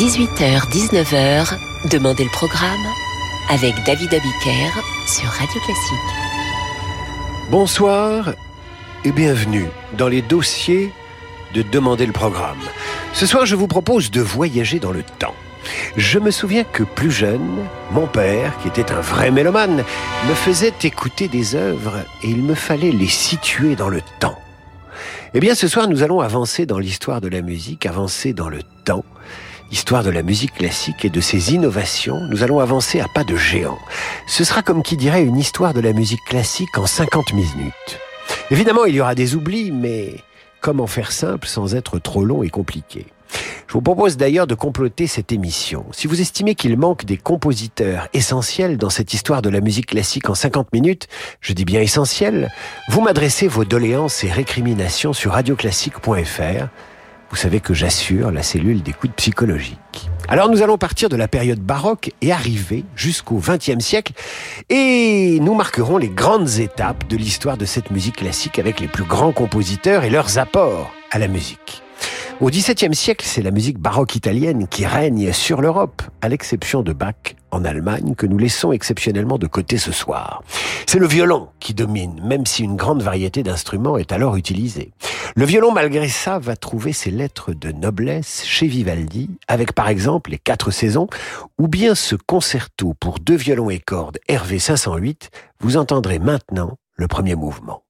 18h-19h, Demandez le programme avec David Abiker sur Radio Classique. Bonsoir et bienvenue dans les dossiers de Demander le programme. Ce soir, je vous propose de voyager dans le temps. Je me souviens que plus jeune, mon père, qui était un vrai mélomane, me faisait écouter des œuvres et il me fallait les situer dans le temps. Eh bien, ce soir, nous allons avancer dans l'histoire de la musique, avancer dans le temps, histoire de la musique classique et de ses innovations, nous allons avancer à pas de géant. Ce sera comme qui dirait une histoire de la musique classique en 50 minutes. Évidemment, il y aura des oublis, mais comment faire simple sans être trop long et compliqué? Je vous propose d'ailleurs de comploter cette émission. Si vous estimez qu'il manque des compositeurs essentiels dans cette histoire de la musique classique en 50 minutes, je dis bien essentiels, vous m'adressez vos doléances et récriminations sur radioclassique.fr vous savez que j'assure la cellule d'écoute psychologique. Alors nous allons partir de la période baroque et arriver jusqu'au XXe siècle et nous marquerons les grandes étapes de l'histoire de cette musique classique avec les plus grands compositeurs et leurs apports à la musique. Au XVIIe siècle, c'est la musique baroque italienne qui règne sur l'Europe, à l'exception de Bach en Allemagne, que nous laissons exceptionnellement de côté ce soir. C'est le violon qui domine, même si une grande variété d'instruments est alors utilisée. Le violon, malgré ça, va trouver ses lettres de noblesse chez Vivaldi, avec par exemple les quatre saisons, ou bien ce concerto pour deux violons et cordes Hervé 508, vous entendrez maintenant le premier mouvement.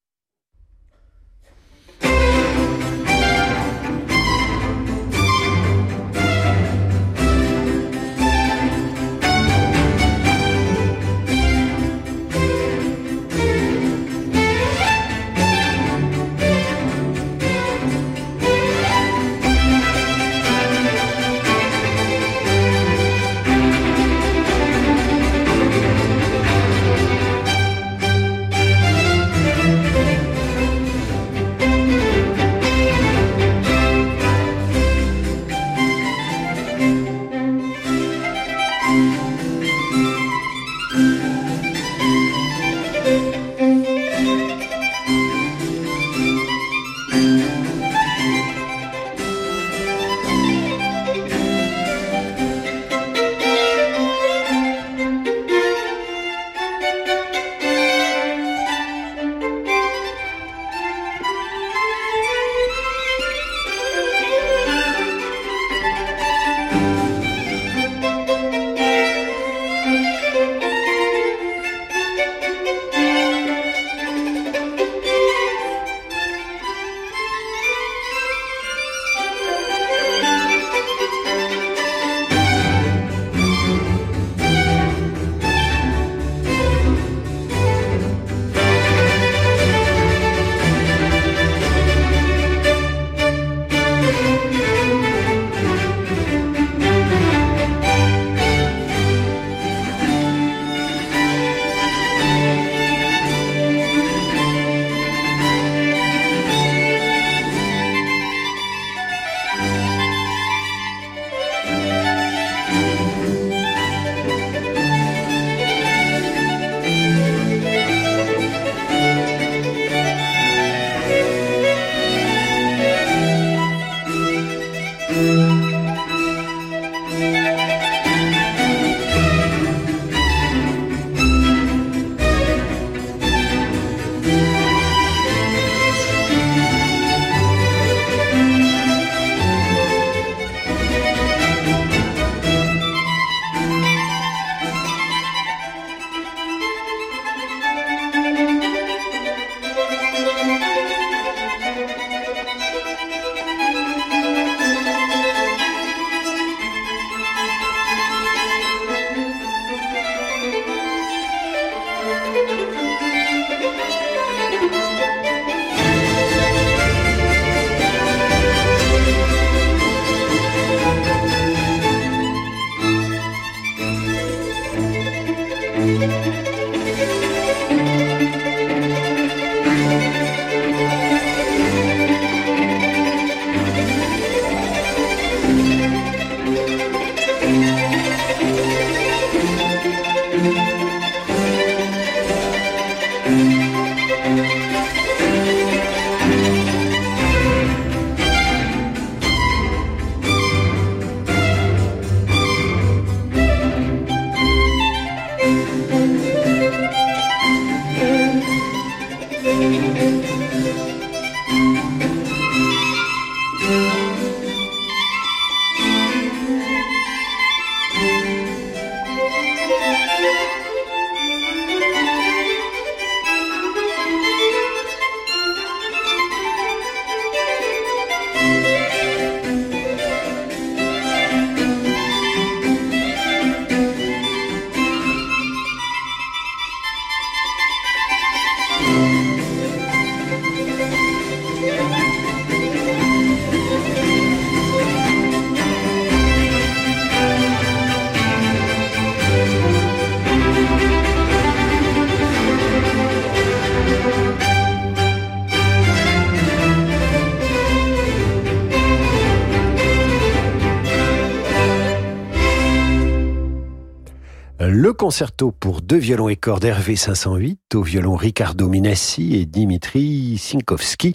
Concerto pour deux violons et cordes Hervé 508 au violon Riccardo Minassi et Dimitri Sinkowski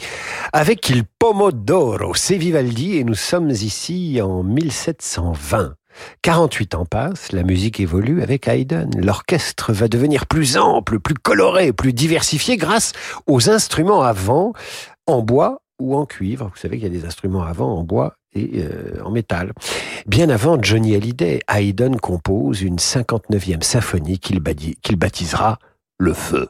avec Il Pomodoro, c'est Vivaldi et nous sommes ici en 1720. 48 ans passent, la musique évolue avec Haydn. L'orchestre va devenir plus ample, plus coloré, plus diversifié grâce aux instruments à vent en bois ou en cuivre. Vous savez qu'il y a des instruments à vent en bois euh, en métal. Bien avant Johnny Hallyday, Haydn compose une 59e symphonie qu'il baptisera Le Feu.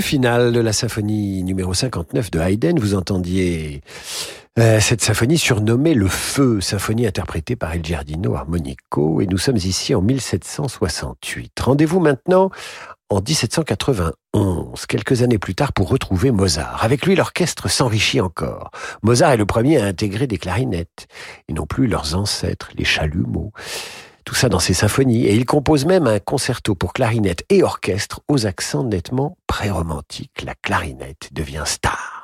Final de la symphonie numéro 59 de Haydn, vous entendiez euh, cette symphonie surnommée Le Feu, symphonie interprétée par El Giardino Armonico, et nous sommes ici en 1768. Rendez-vous maintenant en 1791, quelques années plus tard, pour retrouver Mozart. Avec lui, l'orchestre s'enrichit encore. Mozart est le premier à intégrer des clarinettes, et non plus leurs ancêtres, les chalumeaux tout ça dans ses symphonies, et il compose même un concerto pour clarinette et orchestre aux accents nettement pré-romantiques. La clarinette devient star.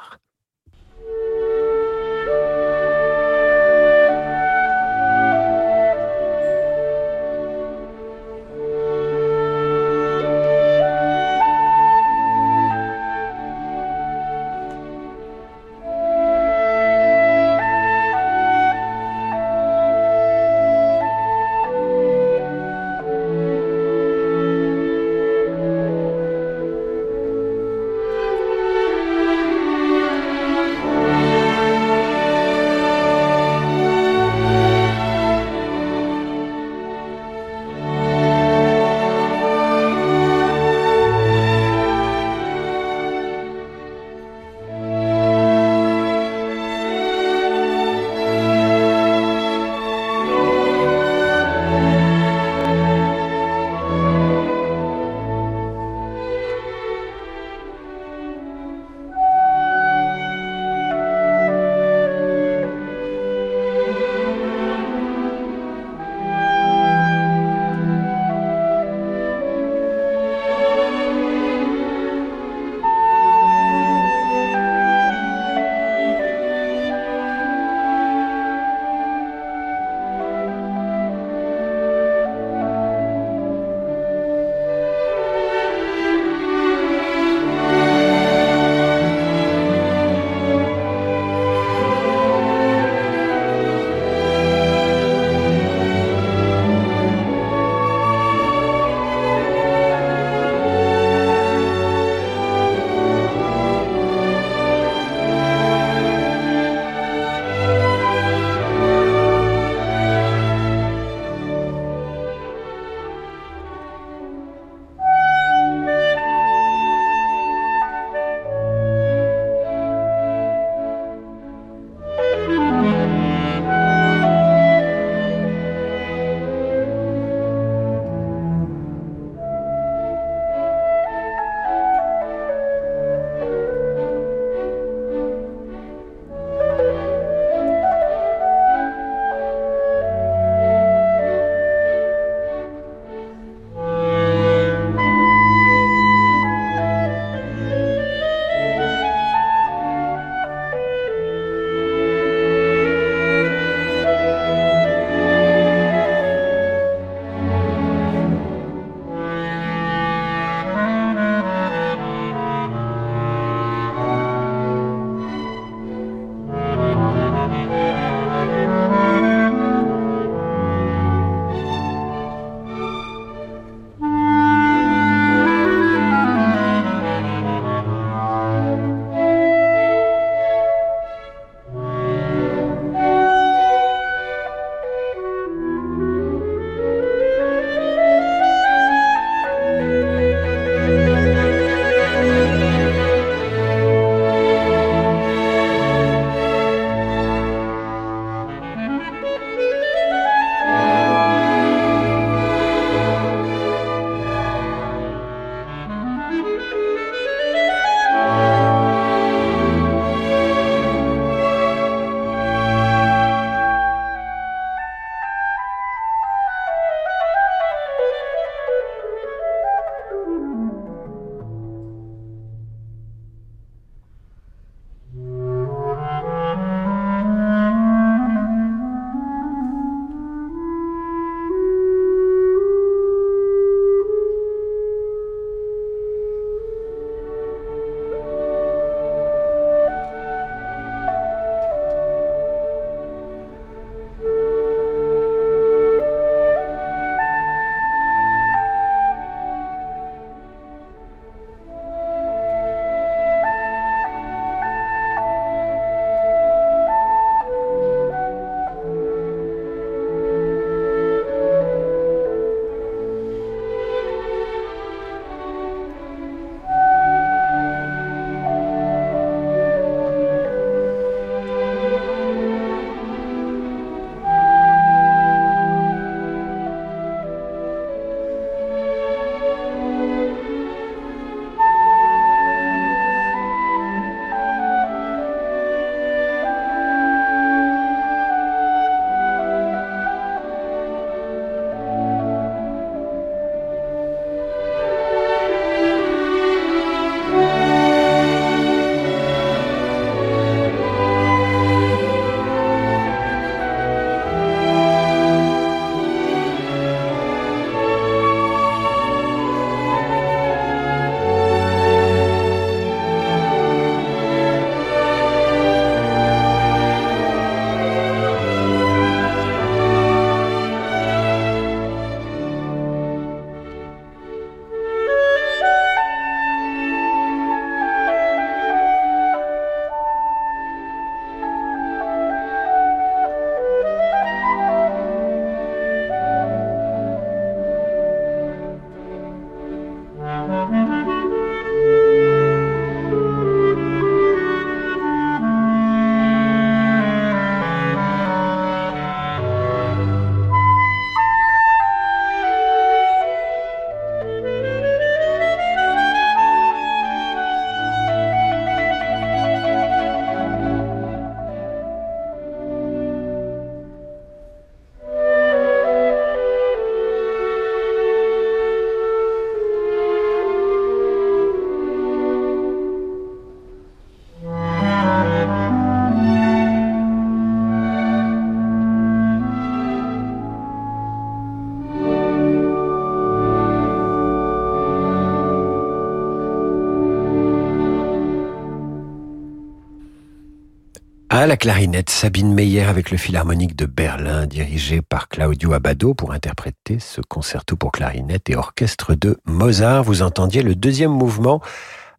La clarinette, Sabine Meyer avec le Philharmonique de Berlin, dirigé par Claudio Abbado pour interpréter ce concerto pour clarinette et orchestre de Mozart. Vous entendiez le deuxième mouvement,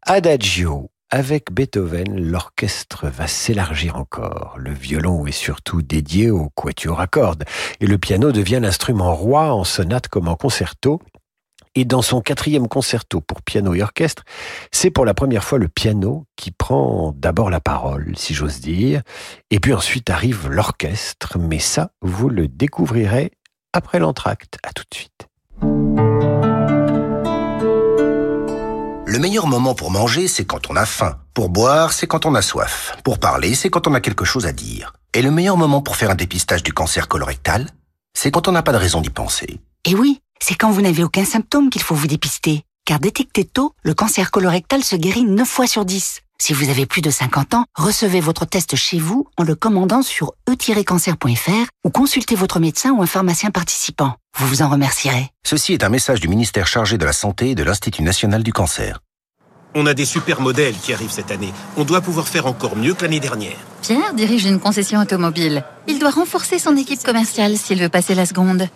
Adagio. Avec Beethoven, l'orchestre va s'élargir encore. Le violon est surtout dédié au quatuor à cordes et le piano devient l'instrument roi en sonate comme en concerto et dans son quatrième concerto pour piano et orchestre, c'est pour la première fois le piano qui prend d'abord la parole, si j'ose dire, et puis ensuite arrive l'orchestre, mais ça, vous le découvrirez après l'entracte. À tout de suite. Le meilleur moment pour manger, c'est quand on a faim. Pour boire, c'est quand on a soif. Pour parler, c'est quand on a quelque chose à dire. Et le meilleur moment pour faire un dépistage du cancer colorectal, c'est quand on n'a pas de raison d'y penser. Et oui, c'est quand vous n'avez aucun symptôme qu'il faut vous dépister. Car détecté tôt, le cancer colorectal se guérit 9 fois sur 10. Si vous avez plus de 50 ans, recevez votre test chez vous en le commandant sur e-cancer.fr ou consultez votre médecin ou un pharmacien participant. Vous vous en remercierez. Ceci est un message du ministère chargé de la Santé et de l'Institut national du cancer. On a des super modèles qui arrivent cette année. On doit pouvoir faire encore mieux que l'année dernière. Pierre dirige une concession automobile. Il doit renforcer son équipe commerciale s'il veut passer la seconde.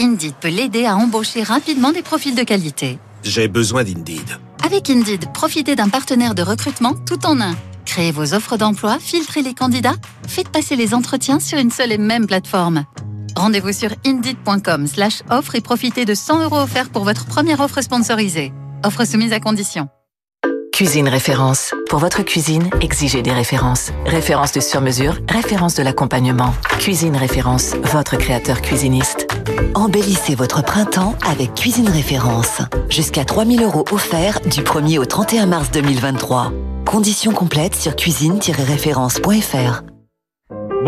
Indeed peut l'aider à embaucher rapidement des profils de qualité. J'ai besoin d'Indeed. Avec Indeed, profitez d'un partenaire de recrutement tout en un. Créez vos offres d'emploi, filtrez les candidats, faites passer les entretiens sur une seule et même plateforme. Rendez-vous sur indeed.com slash offre et profitez de 100 euros offerts pour votre première offre sponsorisée. Offre soumise à condition. Cuisine référence. Pour votre cuisine, exigez des références. Références de sur-mesure, de l'accompagnement. Cuisine référence, votre créateur cuisiniste. Embellissez votre printemps avec Cuisine Référence. Jusqu'à 3000 euros offerts du 1er au 31 mars 2023. Conditions complètes sur cuisine-référence.fr.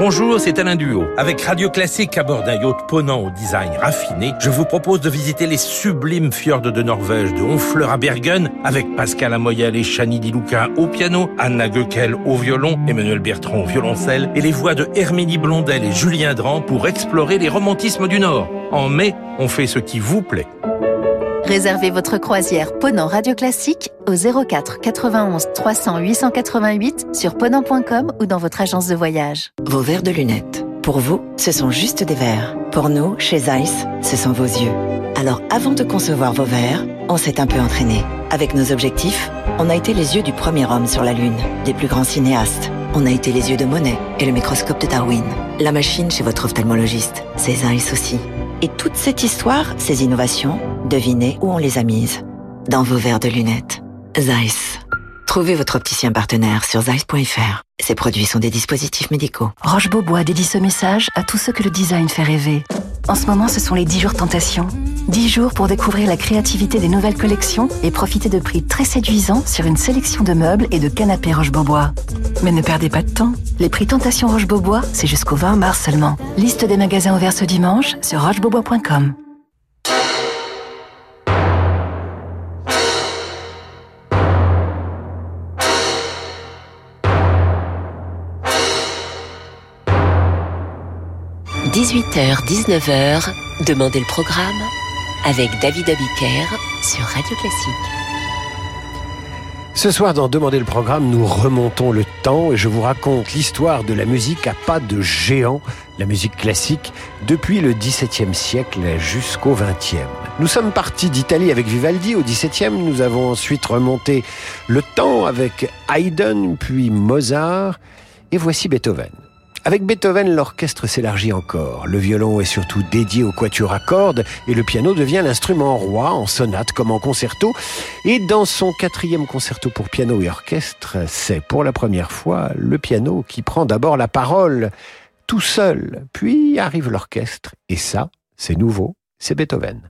Bonjour, c'est Alain Duo. Avec Radio Classique à bord d'un yacht ponant au design raffiné, je vous propose de visiter les sublimes fjords de Norvège, de Honfleur à Bergen, avec Pascal Amoyel et Chani Di Luca au piano, Anna Goeckel au violon, Emmanuel Bertrand au violoncelle, et les voix de Herminie Blondel et Julien Dran pour explorer les romantismes du Nord. En mai, on fait ce qui vous plaît. Réservez votre croisière Ponant Radio Classique au 04 91 300 888 sur ponant.com ou dans votre agence de voyage. Vos verres de lunettes. Pour vous, ce sont juste des verres. Pour nous, chez Zeiss, ce sont vos yeux. Alors avant de concevoir vos verres, on s'est un peu entraîné. Avec nos objectifs, on a été les yeux du premier homme sur la Lune, des plus grands cinéastes. On a été les yeux de Monet et le microscope de Darwin. La machine chez votre ophtalmologiste, c'est Zeiss aussi. Et toute cette histoire, ces innovations, devinez où on les a mises. Dans vos verres de lunettes. Zeiss. Trouvez votre opticien partenaire sur zeiss.fr. Ces produits sont des dispositifs médicaux. Roche-Beaubois dédie ce message à tous ceux que le design fait rêver. En ce moment, ce sont les 10 jours tentation. 10 jours pour découvrir la créativité des nouvelles collections et profiter de prix très séduisants sur une sélection de meubles et de canapés Roche-Beaubois. Mais ne perdez pas de temps. Les prix Tentation Roche-Beaubois, c'est jusqu'au 20 mars seulement. Liste des magasins ouverts ce dimanche sur rochebeaubois.com. – 18h-19h, Demandez le programme avec David Abiker sur Radio Classique. Ce soir, dans Demander le programme, nous remontons le temps et je vous raconte l'histoire de la musique à pas de géant, la musique classique, depuis le XVIIe siècle jusqu'au XXe. Nous sommes partis d'Italie avec Vivaldi au XVIIe, nous avons ensuite remonté le temps avec Haydn, puis Mozart, et voici Beethoven. Avec Beethoven, l'orchestre s'élargit encore. Le violon est surtout dédié au quatuor à cordes et le piano devient l'instrument roi en sonate comme en concerto. Et dans son quatrième concerto pour piano et orchestre, c'est pour la première fois le piano qui prend d'abord la parole tout seul. Puis arrive l'orchestre et ça, c'est nouveau, c'est Beethoven.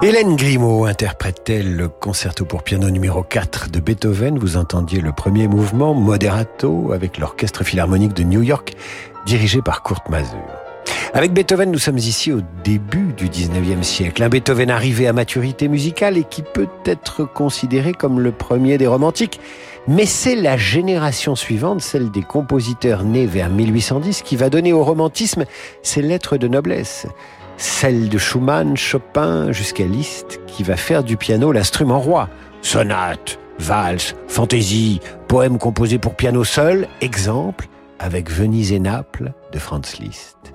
Hélène Grimaud interprète-t-elle le concerto pour piano numéro 4 de Beethoven? Vous entendiez le premier mouvement, Moderato, avec l'Orchestre Philharmonique de New York, dirigé par Kurt Masur. Avec Beethoven, nous sommes ici au début du 19e siècle. Un Beethoven arrivé à maturité musicale et qui peut être considéré comme le premier des romantiques. Mais c'est la génération suivante, celle des compositeurs nés vers 1810, qui va donner au romantisme ses lettres de noblesse celle de Schumann, Chopin jusqu'à Liszt, qui va faire du piano l'instrument roi. Sonate, valse, fantaisie, poèmes composés pour piano seul, exemple avec Venise et Naples de Franz Liszt.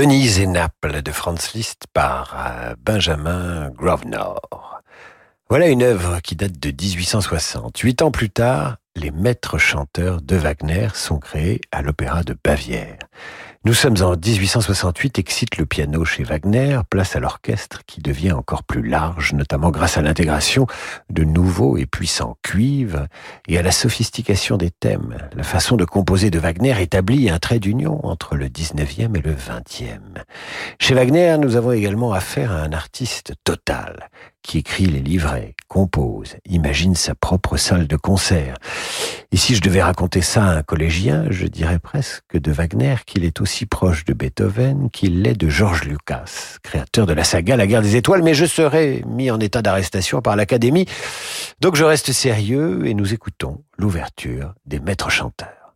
Venise et Naples de Franz Liszt par euh, Benjamin Grosvenor. Voilà une œuvre qui date de 1860. Huit ans plus tard, les maîtres chanteurs de Wagner sont créés à l'Opéra de Bavière. Nous sommes en 1868, excite le piano chez Wagner, place à l'orchestre qui devient encore plus large, notamment grâce à l'intégration de nouveaux et puissants cuivres et à la sophistication des thèmes. La façon de composer de Wagner établit un trait d'union entre le 19e et le 20e. Chez Wagner, nous avons également affaire à un artiste total qui écrit les livrets, compose, imagine sa propre salle de concert. Et si je devais raconter ça à un collégien, je dirais presque de Wagner qu'il est aussi proche de Beethoven qu'il l'est de George Lucas, créateur de la saga La guerre des étoiles, mais je serais mis en état d'arrestation par l'Académie. Donc je reste sérieux et nous écoutons l'ouverture des maîtres chanteurs.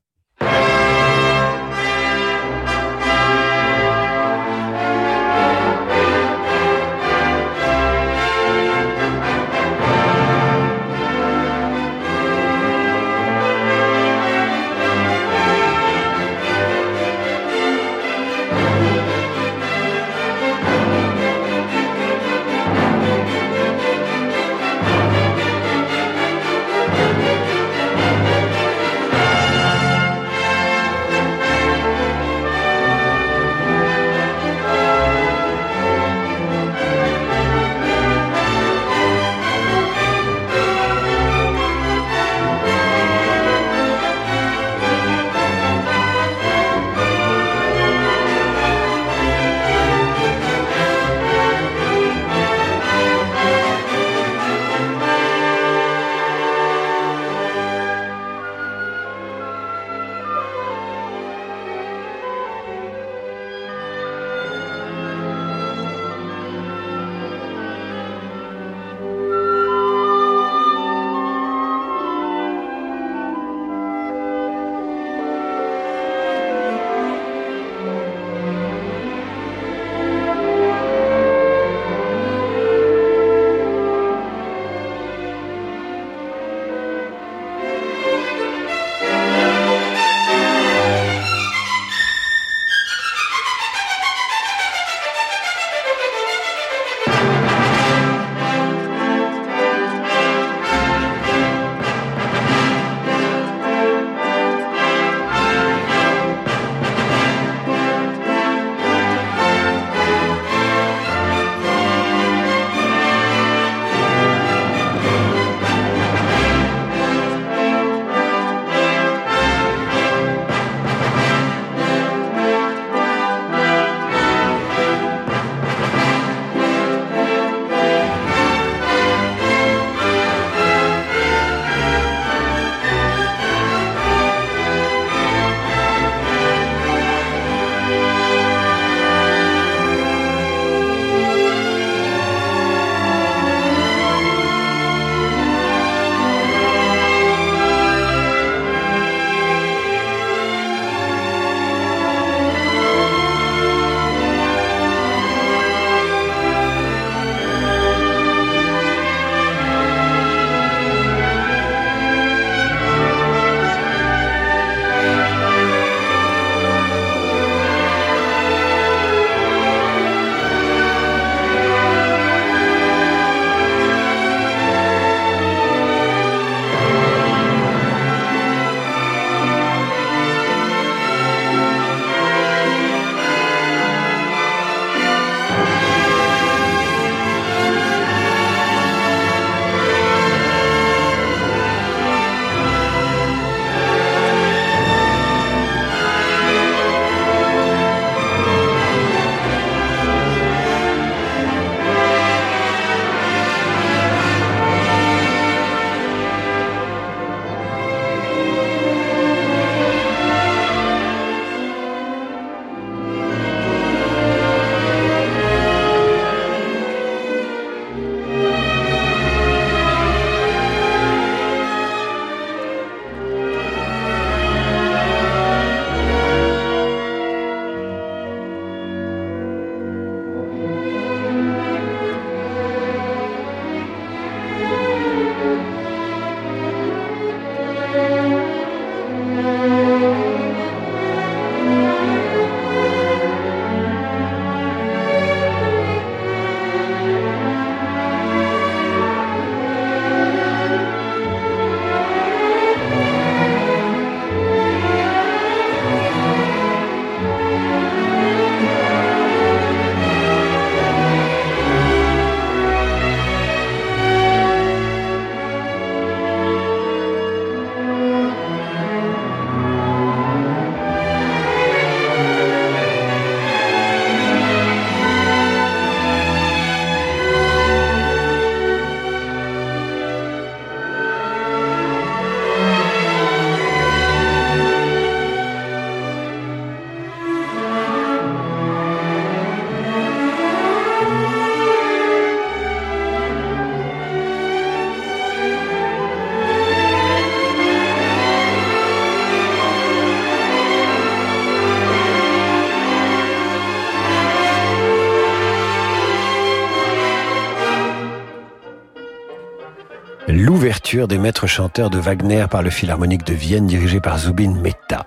Des maîtres chanteurs de Wagner par le Philharmonique de Vienne dirigé par Zubin Mehta.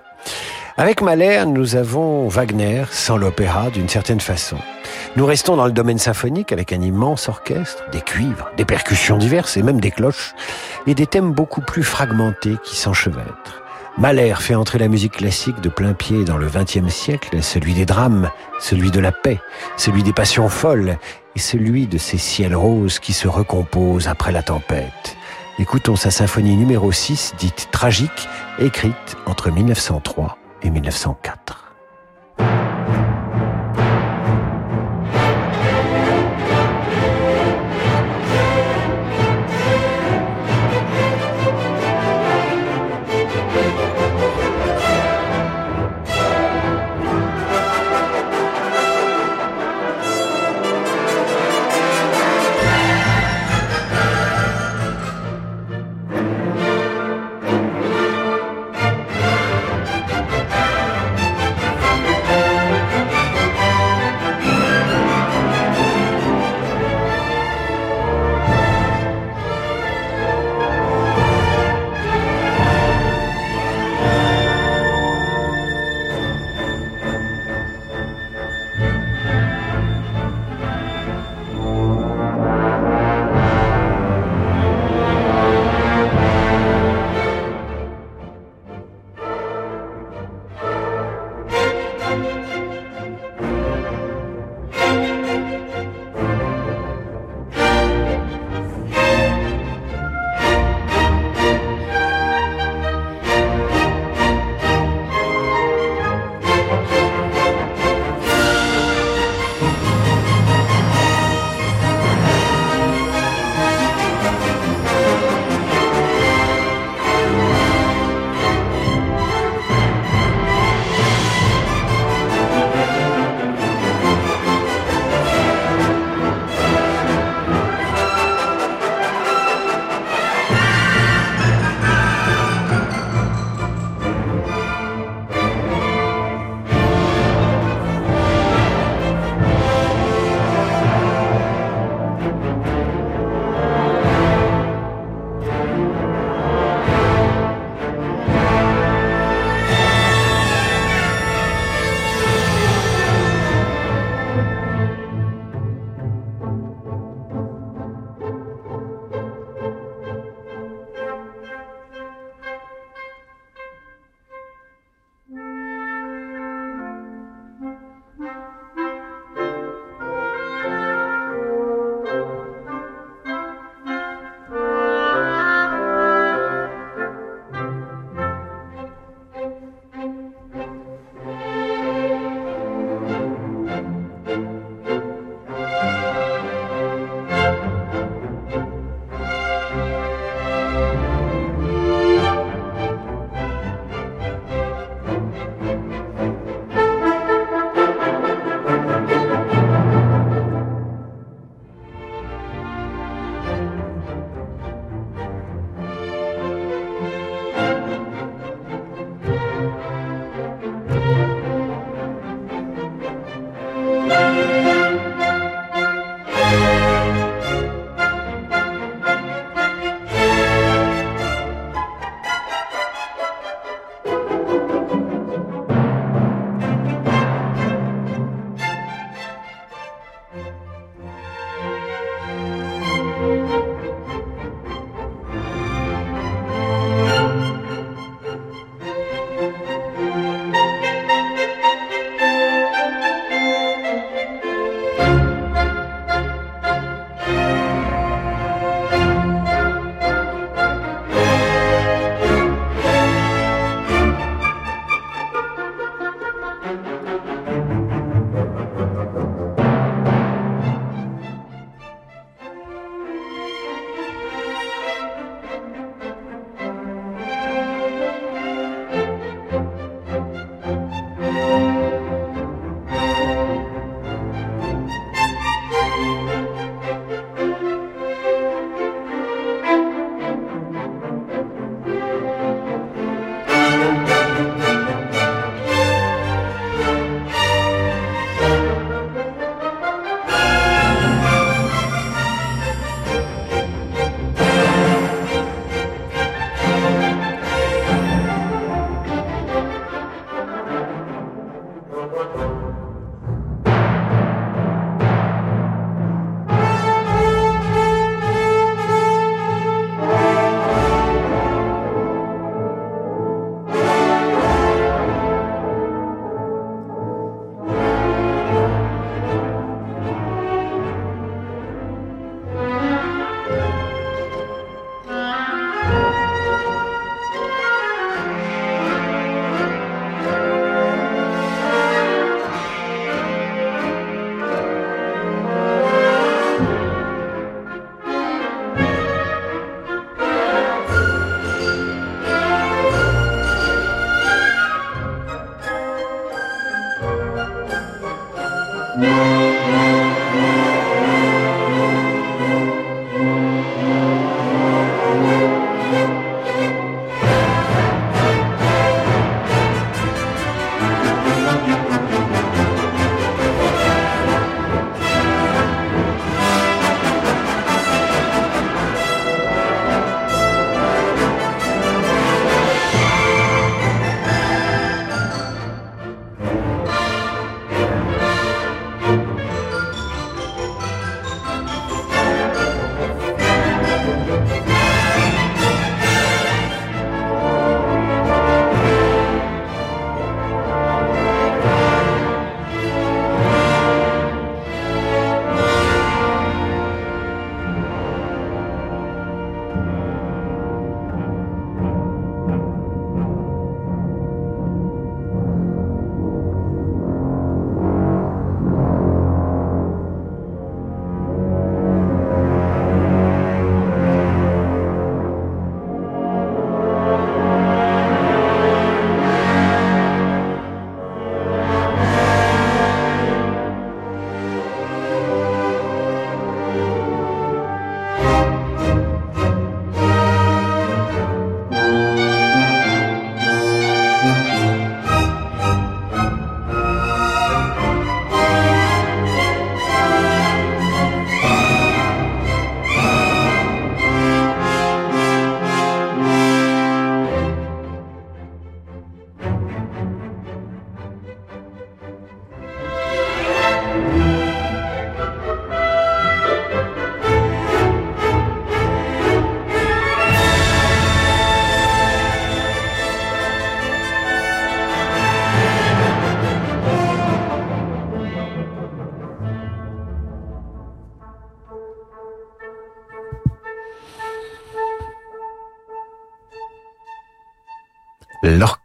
Avec Mahler, nous avons Wagner sans l'opéra d'une certaine façon. Nous restons dans le domaine symphonique avec un immense orchestre, des cuivres, des percussions diverses et même des cloches, et des thèmes beaucoup plus fragmentés qui s'enchevêtrent. Mahler fait entrer la musique classique de plein pied dans le XXe siècle, celui des drames, celui de la paix, celui des passions folles et celui de ces ciels roses qui se recomposent après la tempête. Écoutons sa symphonie numéro 6, dite tragique, écrite entre 1903 et 1904.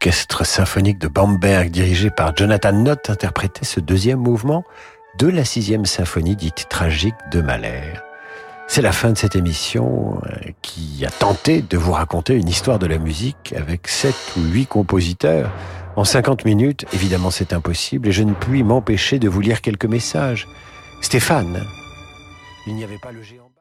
L'orchestre symphonique de Bamberg, dirigé par Jonathan Nott, interprétait ce deuxième mouvement de la sixième symphonie dite tragique de Mahler. C'est la fin de cette émission euh, qui a tenté de vous raconter une histoire de la musique avec sept ou huit compositeurs. En 50 minutes, évidemment c'est impossible et je ne puis m'empêcher de vous lire quelques messages. Stéphane, il n'y avait pas le géant.